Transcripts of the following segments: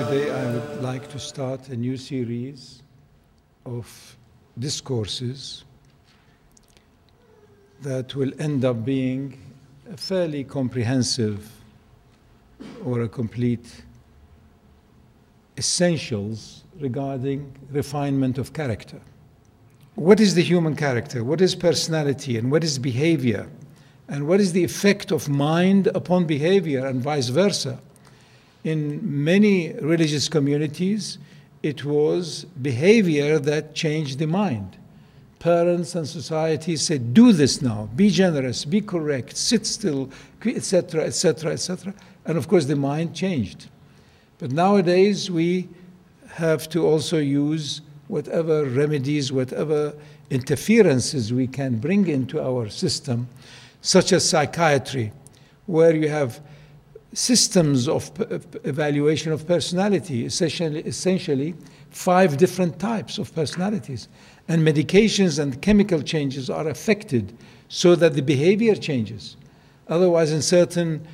Today I would like to start a new series of discourses that will end up being a fairly comprehensive or a complete essentials regarding refinement of character. What is the human character? What is personality? And what is behavior? And what is the effect of mind upon behavior and vice versa? In many religious communities, it was behavior that changed the mind. Parents and society said, Do this now, be generous, be correct, sit still, etc., etc., etc. And of course, the mind changed. But nowadays, we have to also use whatever remedies, whatever interferences we can bring into our system, such as psychiatry, where you have systems of evaluation of personality, essentially, essentially five different types of personalities. And medications and chemical changes are affected so that the behavior changes. Otherwise, in certain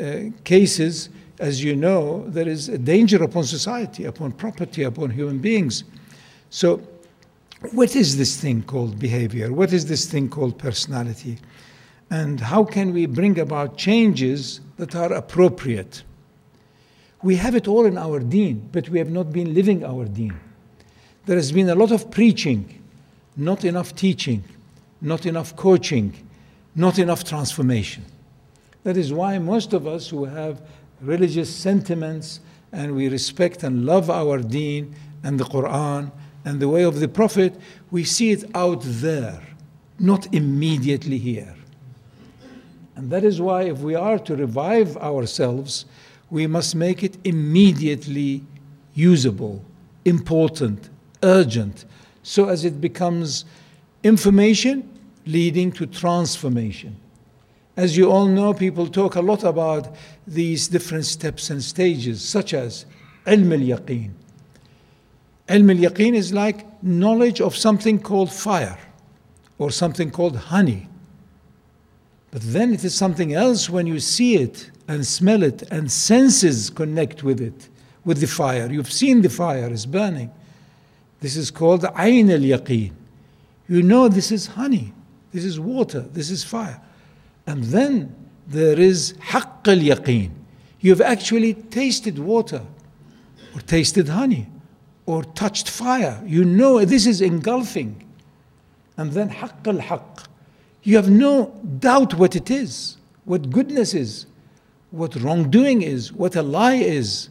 uh, cases, as you know, there is a danger upon society, upon property, upon human beings. So, what is this thing called behavior? What is this thing called personality? And how can we bring about changes that are appropriate? We have it all in our deen, but we have not been living our deen. There has been a lot of preaching, not enough teaching, not enough coaching, not enough transformation. That is why most of us who have religious sentiments and we respect and love our deen and the Quran and the way of the Prophet, we see it out there, not immediately here. And that is why, if we are to revive ourselves, we must make it immediately usable, important, urgent, so as it becomes information leading to transformation. As you all know, people talk a lot about these different steps and stages, such as ilm al yaqeen. Ilm al yaqeen is like knowledge of something called fire or something called honey. But then it is something else when you see it and smell it and senses connect with it, with the fire. You've seen the fire is burning. This is called ayn al yaqeen. You know this is honey, this is water, this is fire. And then there is haqq al yaqeen. You've actually tasted water or tasted honey or touched fire. You know this is engulfing. And then haqq al haqq. You have no doubt what it is, what goodness is, what wrongdoing is, what a lie is.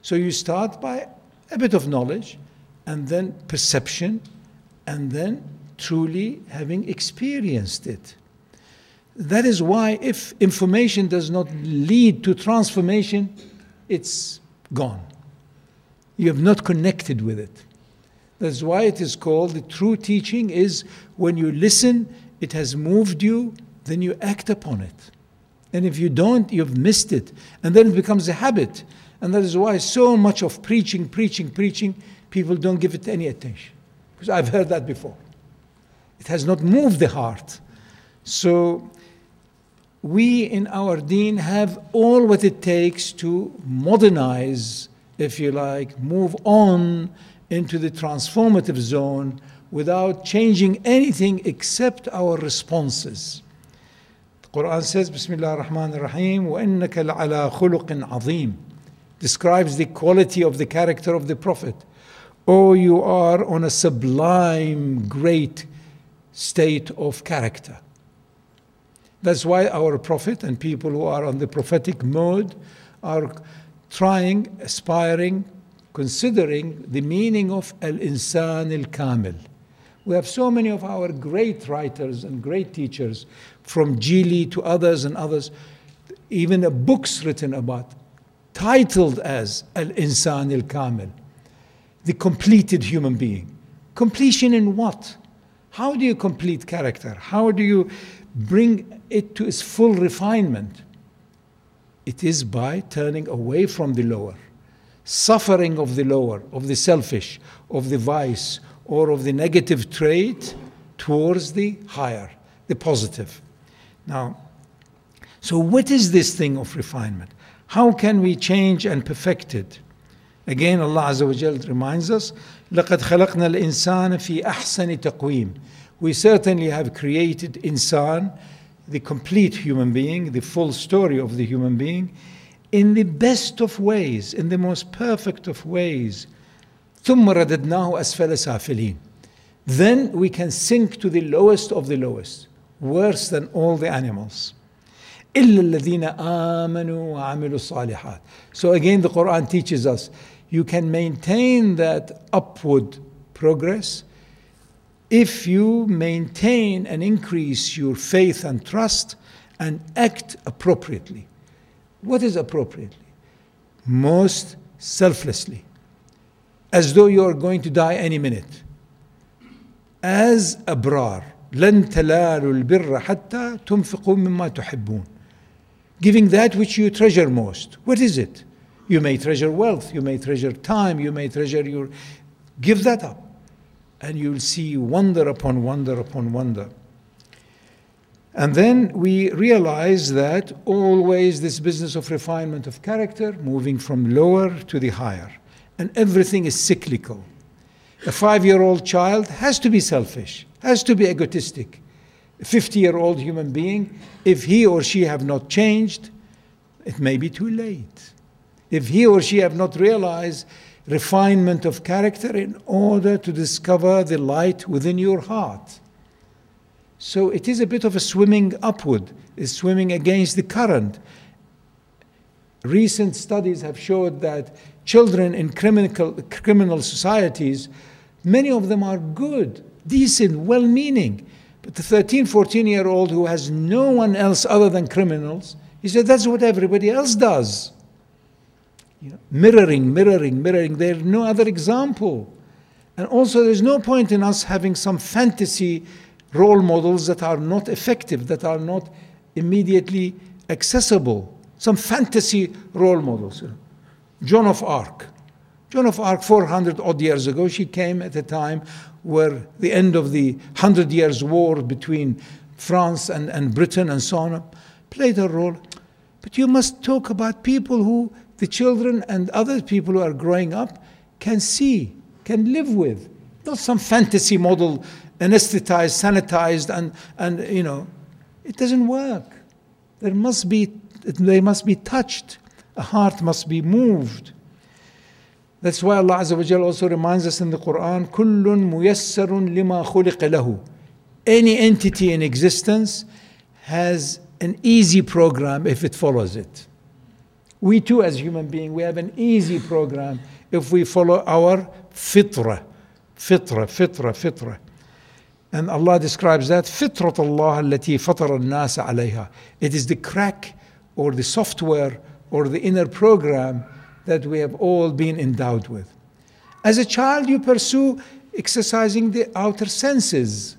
So you start by a bit of knowledge and then perception and then truly having experienced it. That is why, if information does not lead to transformation, it's gone. You have not connected with it. That's why it is called the true teaching is when you listen, it has moved you, then you act upon it. And if you don't, you've missed it. And then it becomes a habit. And that is why so much of preaching, preaching, preaching, people don't give it any attention. Because I've heard that before. It has not moved the heart. So we in our deen have all what it takes to modernize, if you like, move on into the transformative zone without changing anything except our responses. The Quran says, Bismillah ar-Rahman ar-Rahim, وَإِنَّكَ لَعَلَى خُلُقٍ عَظِيمٍ describes the quality of the character of the Prophet. Oh, you are on a sublime, great state of character. That's why our Prophet and people who are on the prophetic mode are trying, aspiring, considering the meaning of Al Insan al Kamil. We have so many of our great writers and great teachers, from Jili to others and others, even books written about, titled as Al Insan al Kamil, the completed human being. Completion in what? How do you complete character? How do you bring it to its full refinement? It is by turning away from the lower, suffering of the lower, of the selfish, of the vice, or of the negative trait towards the higher. the positive. Now, so what is this thing of refinement? How can we change and perfect it? Again, Allah Azza wa Jal reminds us, لَقَدْ خَلَقْنَا الْإِنسَانَ فِي أَحْسَنِ تَقْوِيمٍ We certainly have created insan, the complete human being, the full story of the human being, in the best of ways, in the most perfect of ways. ثم رددناه أسفل سافلين. Then we can sink to the lowest of the lowest, worse than all the animals. إلا الذين آمنوا وعملوا الصالحات. So again, the Quran teaches us you can maintain that upward progress if you maintain and increase your faith and trust and act appropriately. What is appropriately? Most selflessly, as though you are going to die any minute. As abrar, لن تنالوا البر حتى تنفقوا مما تحبون. Giving that which you treasure most. What is it? You may treasure wealth, you may treasure time, you may treasure your. Give that up. And you'll see wonder upon wonder upon wonder. And then we realize that always this business of refinement of character, moving from lower to the higher, and everything is cyclical. A five year old child has to be selfish, has to be egotistic. A 50 year old human being, if he or she have not changed, it may be too late if he or she have not realized refinement of character in order to discover the light within your heart. So it is a bit of a swimming upward, is swimming against the current. Recent studies have showed that children in criminal, criminal societies, many of them are good, decent, well meaning. But the 13, 14 year old who has no one else other than criminals, he said that's what everybody else does. You know, mirroring, mirroring, mirroring. There's no other example. And also, there's no point in us having some fantasy role models that are not effective, that are not immediately accessible. Some fantasy role models. Joan of Arc. Joan of Arc, 400 odd years ago, she came at a time where the end of the Hundred Years' War between France and, and Britain and so on played a role. But you must talk about people who the children and other people who are growing up can see, can live with. Not some fantasy model, anesthetized, sanitized, and, and you know, it doesn't work. There must be, they must be touched. A heart must be moved. That's why Allah Azza wa Jalla also reminds us in the Quran, كُلٌّ مُيَسَّرٌ لِمَا خُلِقَ لَهُ Any entity in existence has an easy program if it follows it. We too, as human beings, we have an easy program if we follow our fitra, fitra, fitra, fitra. And Allah describes that فطرة الله التي فطر الناس عليها. It is the crack or the software or the inner program that we have all been endowed with. As a child, you pursue exercising the outer senses,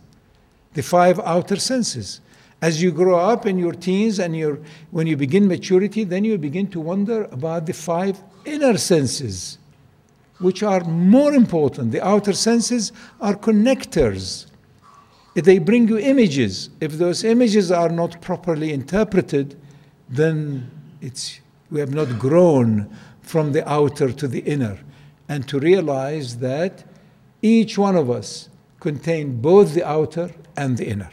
the five outer senses. As you grow up in your teens and your, when you begin maturity, then you begin to wonder about the five inner senses, which are more important. The outer senses are connectors. They bring you images. If those images are not properly interpreted, then it's, we have not grown from the outer to the inner. And to realize that each one of us contain both the outer and the inner.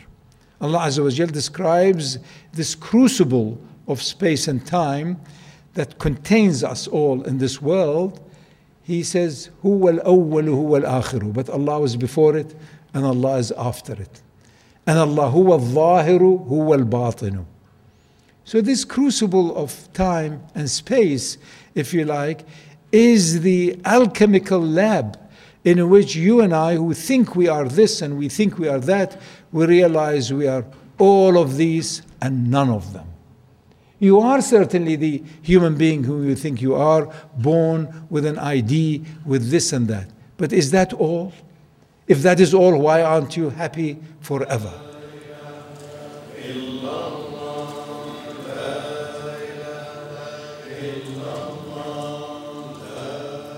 Allah Azza wa Jal describes this crucible of space and time that contains us all in this world. He says, Huwa al-awwal, huwa al-akhiru. But Allah was before it and Allah is after it. And Allah huwa al-zahiru, huwa al-batinu. So this crucible of time and space, if you like, is the alchemical lab in which you and I, who think we are this and we think we are that, we realize we are all of these and none of them. You are certainly the human being who you think you are, born with an ID, with this and that. But is that all? If that is all, why aren't you happy forever?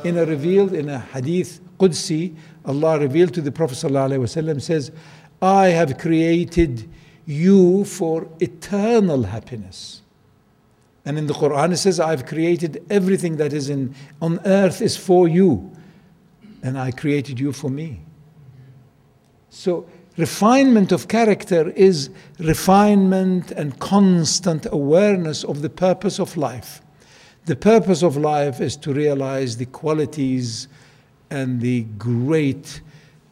In a revealed in a hadith Qudsi, Allah revealed to the Prophet ﷺ says, I have created you for eternal happiness. And in the Quran it says, I've created everything that is in, on earth is for you, and I created you for me. So, refinement of character is refinement and constant awareness of the purpose of life. The purpose of life is to realize the qualities and the great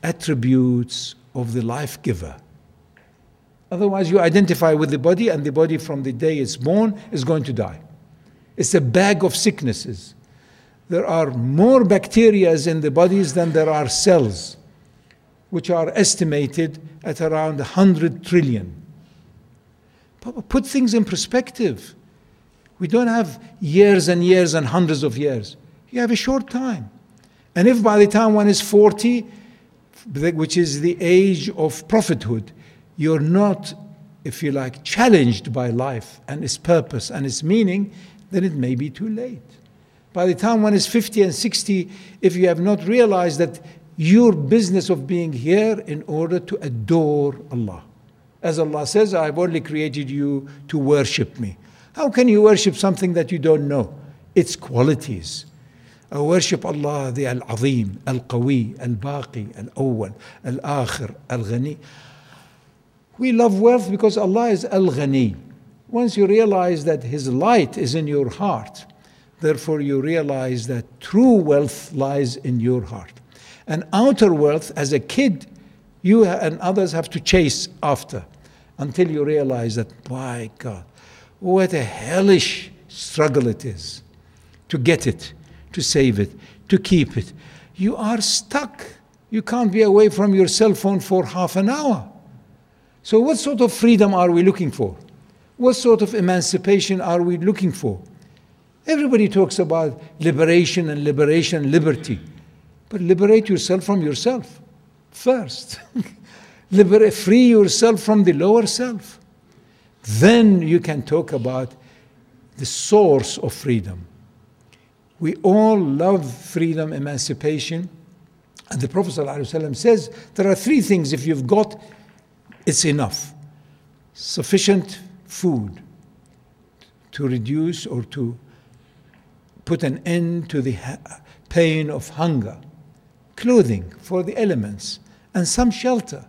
attributes of the life giver. Otherwise, you identify with the body, and the body from the day it's born is going to die. It's a bag of sicknesses. There are more bacteria in the bodies than there are cells, which are estimated at around 100 trillion. Put things in perspective. We don't have years and years and hundreds of years. You have a short time. And if by the time one is 40, which is the age of prophethood, you're not, if you like, challenged by life and its purpose and its meaning, then it may be too late. By the time one is 50 and 60, if you have not realized that your business of being here in order to adore Allah. As Allah says, I've only created you to worship me. How can you worship something that you don't know? Its qualities. Worship Allah, the Al Azim, Al Qawi, Al Baqi, Al Awwal, Al Akhir, Al Ghani. We love wealth because Allah is Al Ghani. Once you realize that His light is in your heart, therefore you realize that true wealth lies in your heart. And outer wealth, as a kid, you and others have to chase after until you realize that, by God, what a hellish struggle it is to get it, to save it, to keep it. You are stuck. You can't be away from your cell phone for half an hour. So, what sort of freedom are we looking for? What sort of emancipation are we looking for? Everybody talks about liberation and liberation, liberty. But liberate yourself from yourself first. liberate, free yourself from the lower self. Then you can talk about the source of freedom. We all love freedom, emancipation. And the Prophet ﷺ says there are three things if you've got it's enough. Sufficient food to reduce or to put an end to the pain of hunger, clothing for the elements, and some shelter.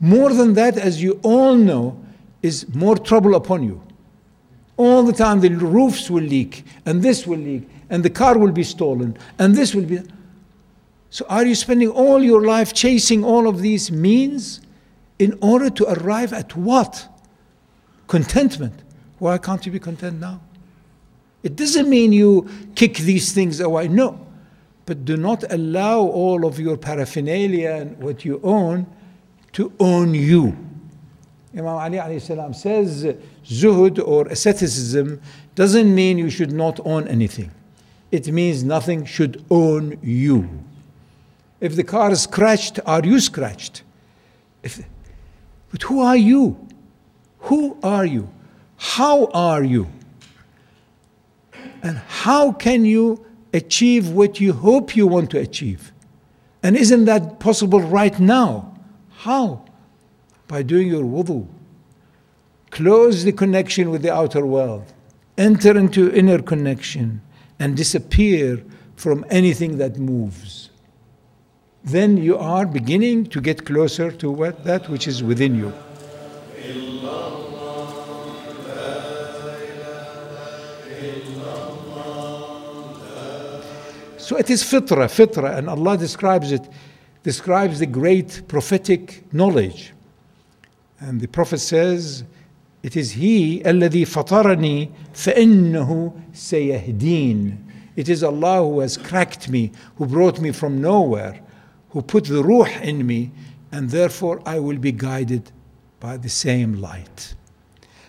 More than that, as you all know, is more trouble upon you. All the time the roofs will leak, and this will leak, and the car will be stolen, and this will be. So, are you spending all your life chasing all of these means? in order to arrive at what? Contentment. Why can't you be content now? It doesn't mean you kick these things away. No. But do not allow all of your paraphernalia and what you own to own you. Imam Ali salam says zuhud or asceticism doesn't mean you should not own anything. It means nothing should own you. If the car is scratched, are you scratched? If, but who are you? Who are you? How are you? And how can you achieve what you hope you want to achieve? And isn't that possible right now? How? By doing your wudu. Close the connection with the outer world. Enter into inner connection and disappear from anything that moves then you are beginning to get closer to what that which is within you. So it is fitra, fitra, and Allah describes it, describes the great prophetic knowledge. And the Prophet says, It is He, الذي فطرني فإنه سيهدين. It is Allah who has cracked me, who brought me from nowhere, who put the ruh in me, and therefore I will be guided by the same light.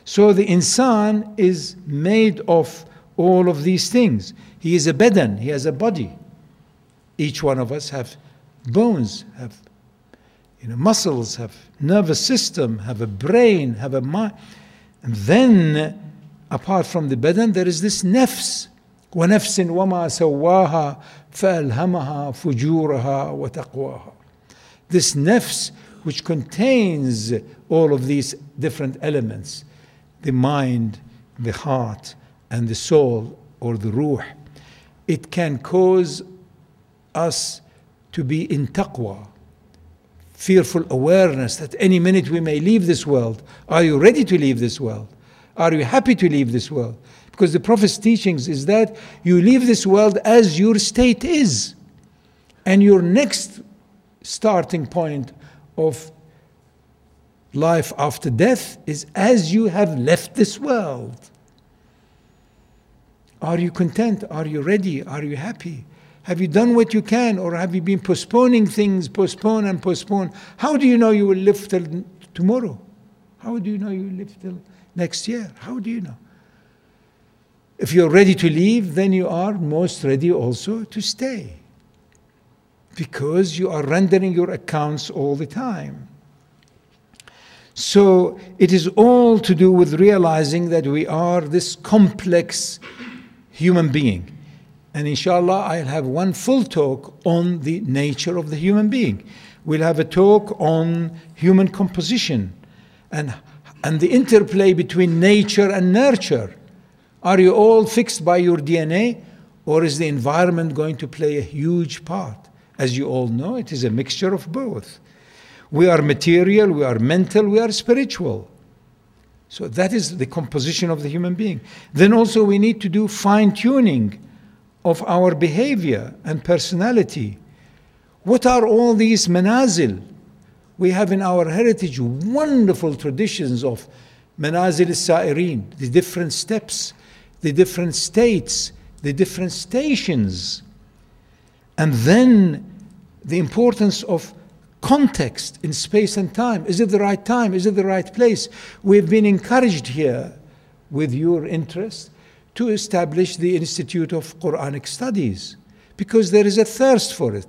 So the insan is made of all of these things. He is a badan, he has a body. Each one of us have bones, have you know, muscles, have nervous system, have a brain, have a mind. And then, apart from the badan, there is this nafs. ونفس وما سواها فألهمها فجورها وتقواها This nafs which contains all of these different elements the mind, the heart, and the soul or the ruh, it can cause us to be in taqwa, fearful awareness that any minute we may leave this world. Are you ready to leave this world? Are you happy to leave this world? Because the Prophet's teachings is that you leave this world as your state is. And your next starting point of life after death is as you have left this world. Are you content? Are you ready? Are you happy? Have you done what you can, or have you been postponing things, postpone and postpone? How do you know you will live till tomorrow? How do you know you will live till next year? How do you know? If you're ready to leave, then you are most ready also to stay because you are rendering your accounts all the time. So it is all to do with realizing that we are this complex human being. And inshallah, I'll have one full talk on the nature of the human being. We'll have a talk on human composition and, and the interplay between nature and nurture. Are you all fixed by your DNA, or is the environment going to play a huge part? As you all know, it is a mixture of both. We are material, we are mental, we are spiritual. So that is the composition of the human being. Then also we need to do fine tuning of our behavior and personality. What are all these manazil? We have in our heritage wonderful traditions of manazil sa'irin, the different steps, the different states, the different stations. And then the importance of context in space and time. Is it the right time? Is it the right place? We've been encouraged here with your interest to establish the Institute of Quranic Studies because there is a thirst for it.